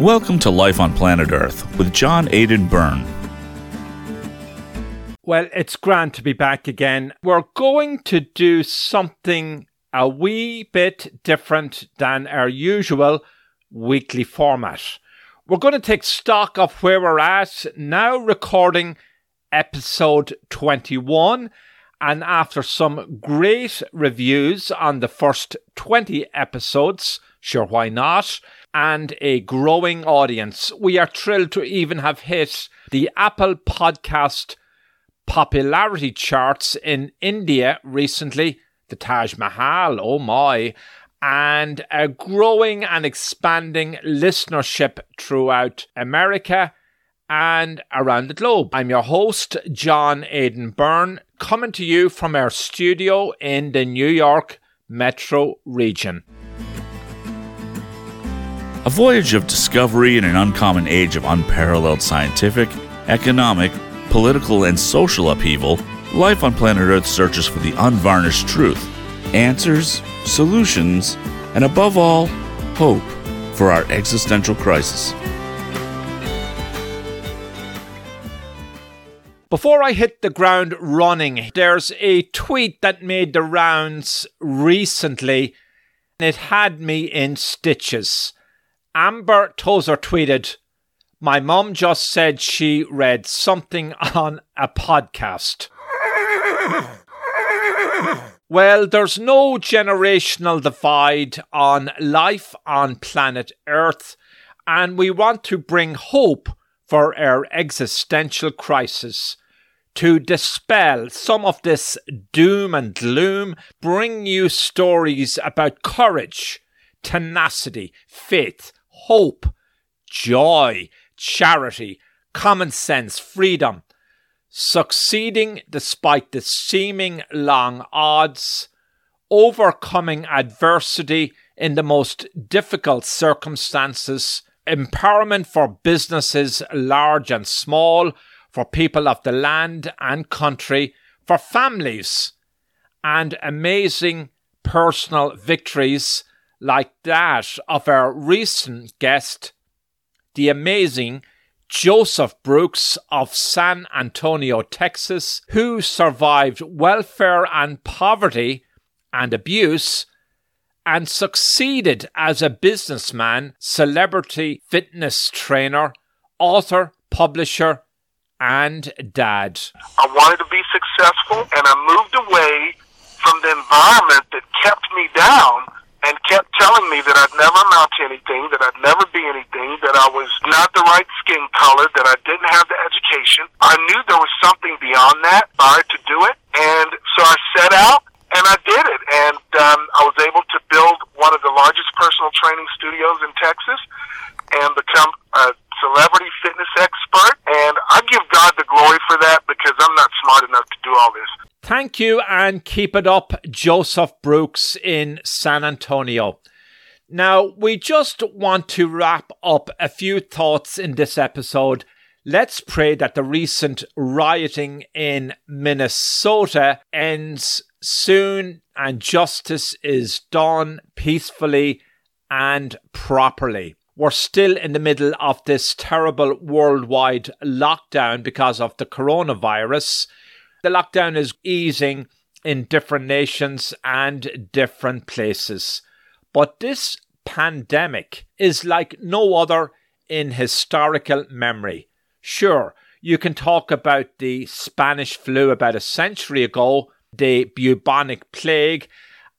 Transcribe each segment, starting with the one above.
Welcome to Life on Planet Earth with John Aidan Byrne. Well, it's grand to be back again. We're going to do something a wee bit different than our usual weekly format. We're going to take stock of where we're at, now recording episode 21. And after some great reviews on the first 20 episodes, sure, why not? and a growing audience. We are thrilled to even have hit the Apple Podcast popularity charts in India recently, the Taj Mahal, oh my, and a growing and expanding listenership throughout America and around the globe. I'm your host, John Aidan Byrne, coming to you from our studio in the New York metro region. A voyage of discovery in an uncommon age of unparalleled scientific, economic, political, and social upheaval, life on planet Earth searches for the unvarnished truth, answers, solutions, and above all, hope for our existential crisis. Before I hit the ground running, there's a tweet that made the rounds recently. And it had me in stitches. Amber Tozer tweeted, My mom just said she read something on a podcast. well, there's no generational divide on life on planet Earth, and we want to bring hope for our existential crisis. To dispel some of this doom and gloom, bring you stories about courage, tenacity, faith, hope, joy, charity, common sense, freedom, succeeding despite the seeming long odds, overcoming adversity in the most difficult circumstances, empowerment for businesses large and small, for people of the land and country, for families, and amazing personal victories like that of our recent guest, the amazing Joseph Brooks of San Antonio, Texas, who survived welfare and poverty and abuse and succeeded as a businessman, celebrity fitness trainer, author, publisher, and dad. I wanted to be successful and I moved away from the environment that kept me down and kept telling me that I'd never amount to anything, that I'd never be anything, that I was not the right skin color, that I didn't have the education. I knew there was something beyond that, I to do it, and so I set out and I did it, and um, I was able to build one of the largest personal training studios in Texas and become a celebrity fitness expert. And I give God the glory for that because I'm not smart enough to do all this. Thank you and keep it up, Joseph Brooks in San Antonio. Now, we just want to wrap up a few thoughts in this episode. Let's pray that the recent rioting in Minnesota ends soon and justice is done peacefully and properly. We're still in the middle of this terrible worldwide lockdown because of the coronavirus. The lockdown is easing in different nations and different places. But this pandemic is like no other in historical memory. Sure, you can talk about the Spanish flu about a century ago, the bubonic plague,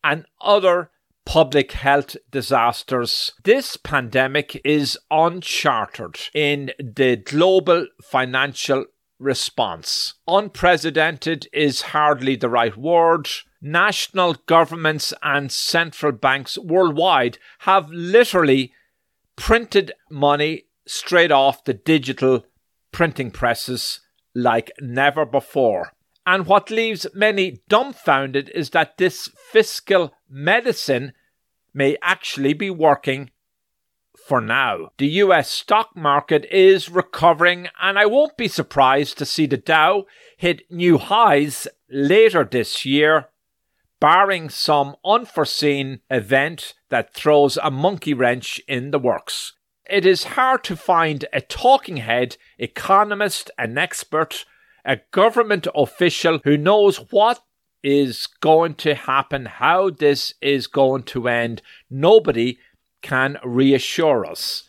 and other public health disasters. This pandemic is uncharted in the global financial response. Unprecedented is hardly the right word. National governments and central banks worldwide have literally printed money straight off the digital printing presses like never before. And what leaves many dumbfounded is that this fiscal medicine may actually be working for now. The US stock market is recovering, and I won't be surprised to see the Dow hit new highs later this year, barring some unforeseen event that throws a monkey wrench in the works. it is hard to find a talking head, economist, an expert, a government official who knows what is going to happen, how this is going to end. Nobody can reassure us.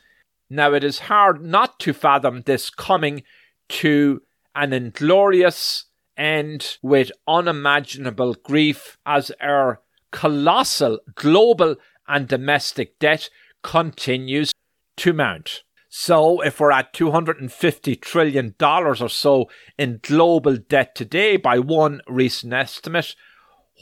Now, it is hard not to fathom this coming to an inglorious end with unimaginable grief as our colossal global and domestic debt continues to mount. So, if we're at $250 trillion or so in global debt today by one recent estimate,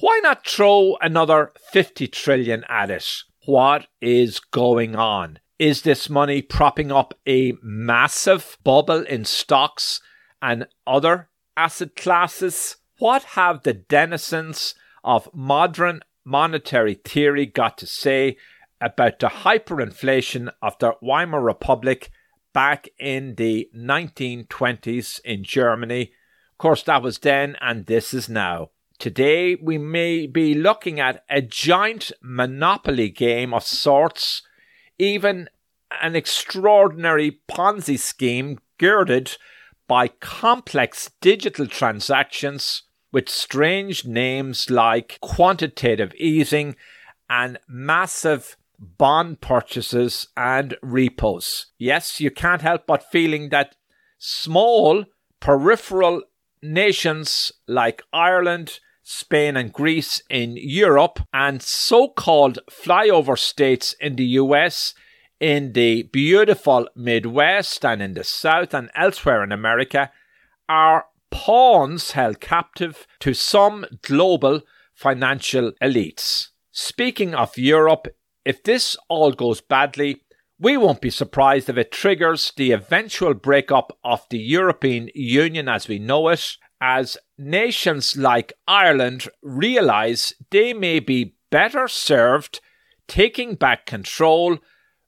why not throw another 50 trillion at it? What is going on? Is this money propping up a massive bubble in stocks and other asset classes? What have the denizens of modern monetary theory got to say about the hyperinflation of the Weimar Republic back in the 1920s in Germany? Of course, that was then, and this is now. Today, we may be looking at a giant monopoly game of sorts, even an extraordinary Ponzi scheme girded by complex digital transactions with strange names like quantitative easing and massive bond purchases and repos. Yes, you can't help but feeling that small peripheral nations like Ireland, Spain, and Greece in Europe, and so called flyover states in the US in the beautiful Midwest and in the South and elsewhere in America are pawns held captive to some global financial elites. Speaking of Europe, if this all goes badly, we won't be surprised if it triggers the eventual breakup of the European Union as we know it, as nations like Ireland realise they may be better served taking back control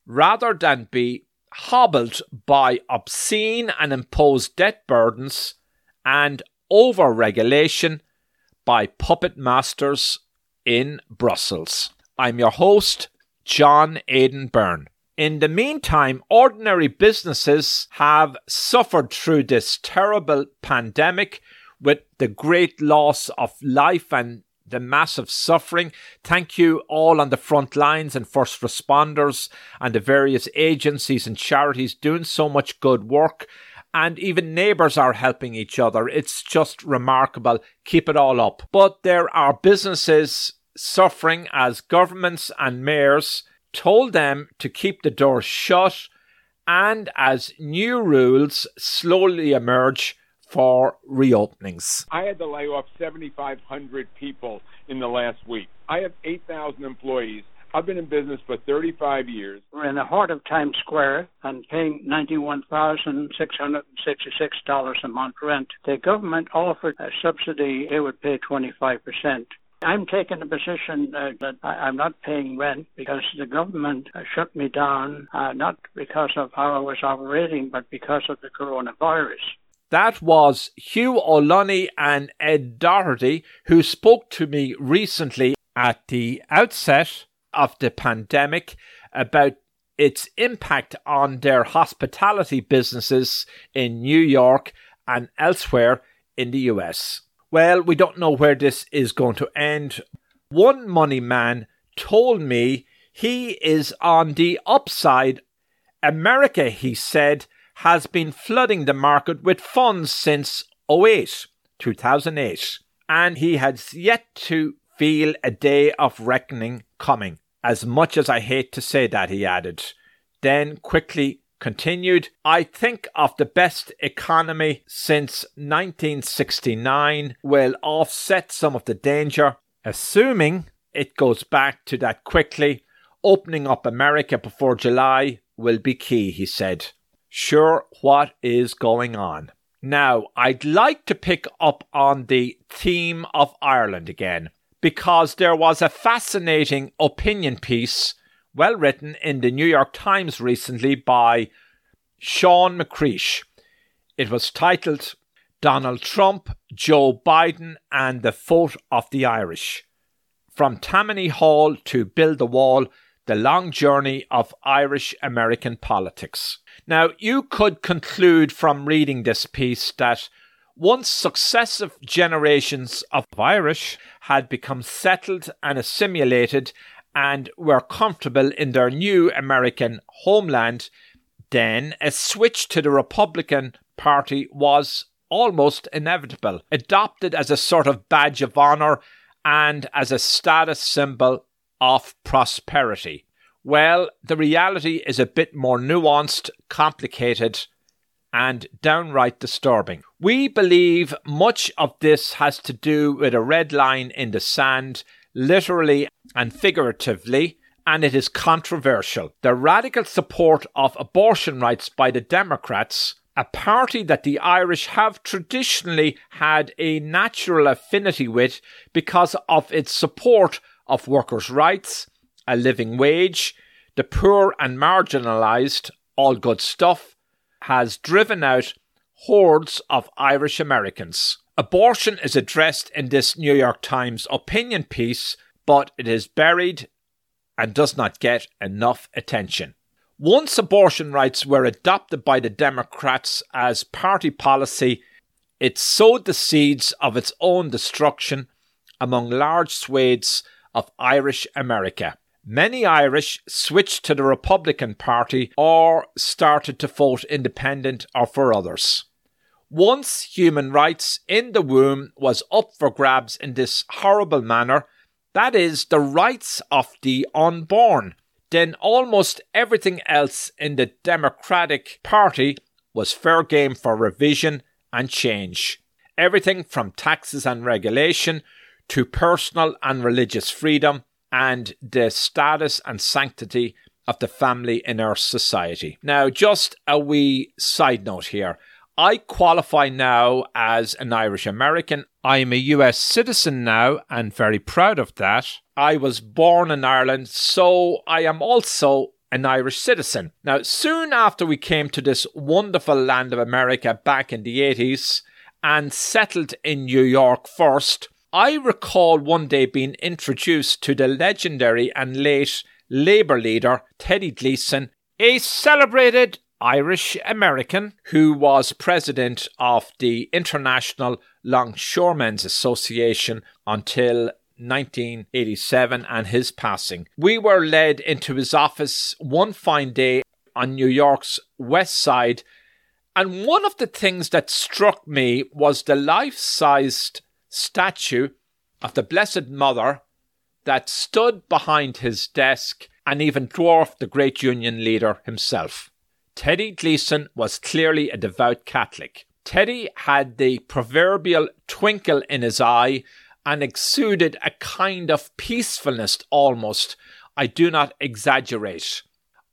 rather than be hobbled by obscene and imposed debt burdens and over regulation by puppet masters in Brussels. I'm your host, John Aidan Byrne. In the meantime, ordinary businesses have suffered through this terrible pandemic with the great loss of life and the massive suffering. Thank you all on the front lines and first responders and the various agencies and charities doing so much good work. And even neighbours are helping each other. It's just remarkable. Keep it all up. But there are businesses suffering as governments and mayors told them to keep the doors shut and as new rules slowly emerge for reopenings. I had to lay off 7,500 people in the last week. I have 8,000 employees. I've been in business for 35 years. We're in the heart of Times Square and paying $91,666 a month rent. The government offered a subsidy, they would pay 25%. I'm taking the position uh, that I, am not paying rent because the government uh, shut me down, uh, not because of how I was operating, but because of the coronavirus. That was Hugh O'Lunney and Ed Doherty, who spoke to me recently at the outset of the pandemic about its impact on their hospitality businesses in New York and elsewhere in the US. Well, we don't know where this is going to end. One money man told me he is on the upside. America, he said, has been flooding the market with funds since 08, 2008, and he has yet to feel a day of reckoning coming. As much as I hate to say that, he added. Then quickly continued, I think of the best economy since 1969 will offset some of the danger, assuming it goes back to that quickly. Opening up America before July will be key, he said. Sure, what is going on? Now, I'd like to pick up on the theme of Ireland again, because there was a fascinating opinion piece well written in the New York Times recently by Sean McCreish. It was titled Donald Trump, Joe Biden, and the Vote of the Irish. From Tammany Hall to Build the Wall, the long journey of Irish American politics. Now, you could conclude from reading this piece that once successive generations of Irish had become settled and assimilated and were comfortable in their new American homeland, then a switch to the Republican Party was almost inevitable, adopted as a sort of badge of honour and as a status symbol of prosperity. Well, the reality is a bit more nuanced, complicated, and downright disturbing. We believe much of this has to do with a red line in the sand, literally and figuratively, and it is controversial. The radical support of abortion rights by the Democrats, a party that the Irish have traditionally had a natural affinity with because of its support of workers' rights, a living wage, the poor and marginalised, all good stuff, has driven out hordes of Irish Americans. Abortion is addressed in this New York Times opinion piece, but it is buried and does not get enough attention. Once abortion rights were adopted by the Democrats as party policy, it sowed the seeds of its own destruction among large swathes of Irish America. Many Irish switched to the Republican Party or started to vote independent or for others. Once human rights in the womb was up for grabs in this horrible manner, that is, the rights of the unborn, then almost everything else in the Democratic Party was fair game for revision and change. Everything from taxes and regulation to personal and religious freedom and the status and sanctity of the family in our society. Now, just a wee side note here. I qualify now as an Irish American. I am a US citizen now and very proud of that. I was born in Ireland, so I am also an Irish citizen. Now, soon after we came to this wonderful land of America back in the 80s and settled in New York first, I recall one day being introduced to the legendary and late Labour leader Teddy Gleason, a celebrated Irish American who was president of the International Longshoremen's Association until 1987 and his passing. We were led into his office one fine day on New York's west side, and one of the things that struck me was the life sized statue of the Blessed Mother that stood behind his desk and even dwarfed the great Union leader himself. Teddy Gleason was clearly a devout Catholic. Teddy had the proverbial twinkle in his eye and exuded a kind of peacefulness almost. I do not exaggerate.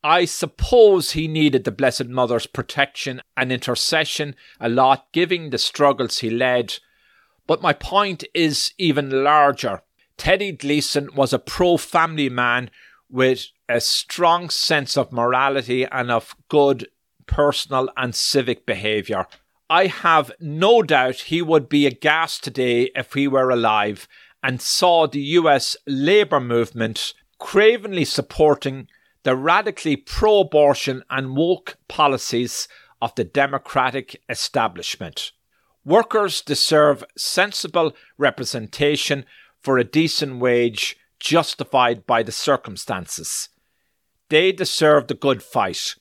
I suppose he needed the Blessed Mother's protection and intercession a lot, given the struggles he led but my point is even larger. Teddy Gleason was a pro family man with a strong sense of morality and of good personal and civic behaviour. I have no doubt he would be aghast today if he were alive and saw the US labour movement cravenly supporting the radically pro abortion and woke policies of the Democratic establishment. Workers deserve sensible representation for a decent wage justified by the circumstances. They deserve the good fight,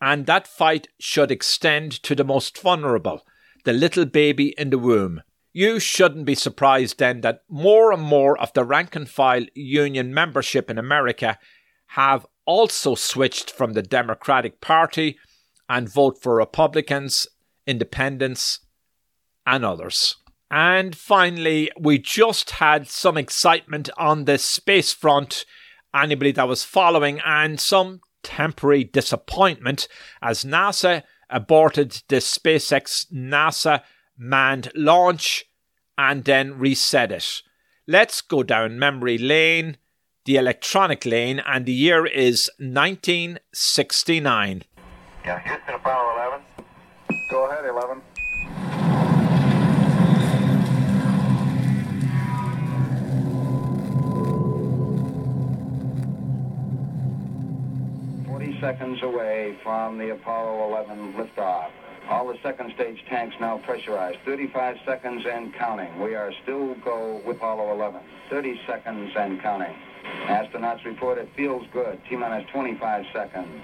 and that fight should extend to the most vulnerable, the little baby in the womb. You shouldn't be surprised then that more and more of the rank and file union membership in America have also switched from the Democratic Party and vote for Republicans, independents, and others. And finally, we just had some excitement on the space front. Anybody that was following, and some temporary disappointment as NASA aborted the SpaceX NASA manned launch and then reset it. Let's go down memory lane, the electronic lane, and the year is 1969. Yeah, Houston, Apollo 11. Go ahead, 11. Seconds away from the Apollo 11 liftoff. All the second stage tanks now pressurized. 35 seconds and counting. We are still go with Apollo 11. 30 seconds and counting. Astronauts report it feels good. T-minus 25 seconds.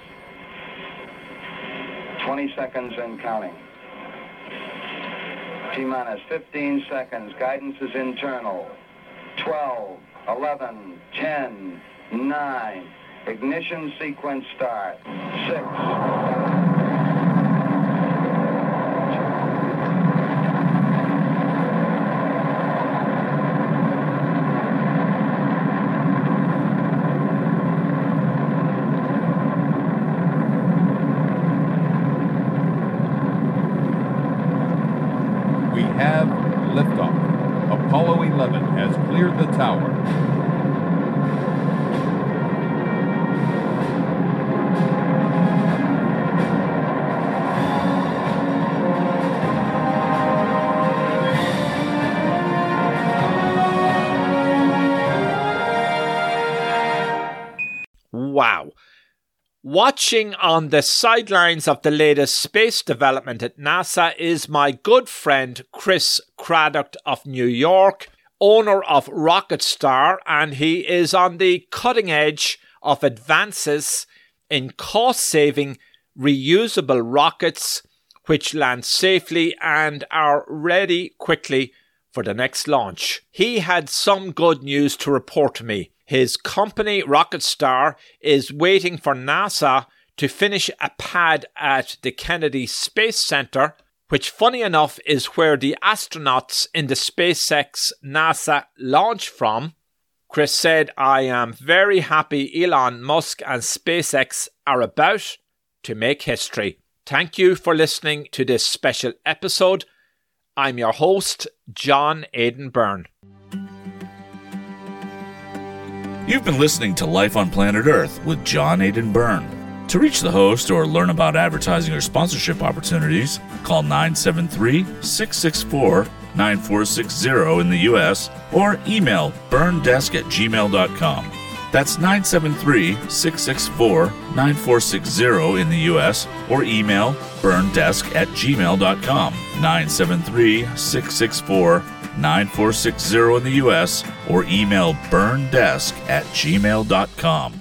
20 seconds and counting. T-minus 15 seconds. Guidance is internal. 12, 11, 10, 9. Ignition sequence start. 6. Wow. Watching on the sidelines of the latest space development at NASA is my good friend Chris Craddock of New York, owner of Rocket Star, and he is on the cutting edge of advances in cost saving reusable rockets which land safely and are ready quickly for the next launch. He had some good news to report to me. His company, Rocket Star, is waiting for NASA to finish a pad at the Kennedy Space Center, which, funny enough, is where the astronauts in the SpaceX NASA launch from. Chris said, I am very happy Elon Musk and SpaceX are about to make history. Thank you for listening to this special episode. I'm your host, John Aidan Byrne. You've been listening to Life on Planet Earth with John Aidan Byrne. To reach the host or learn about advertising or sponsorship opportunities, call 973 664 9460 in the U.S. or email byrnedesk at gmail.com. That's 973 664 9460 in the U.S. or email byrnedesk at gmail.com. 973 664 9460 in the U.S. or email byrnedesk at gmail.com.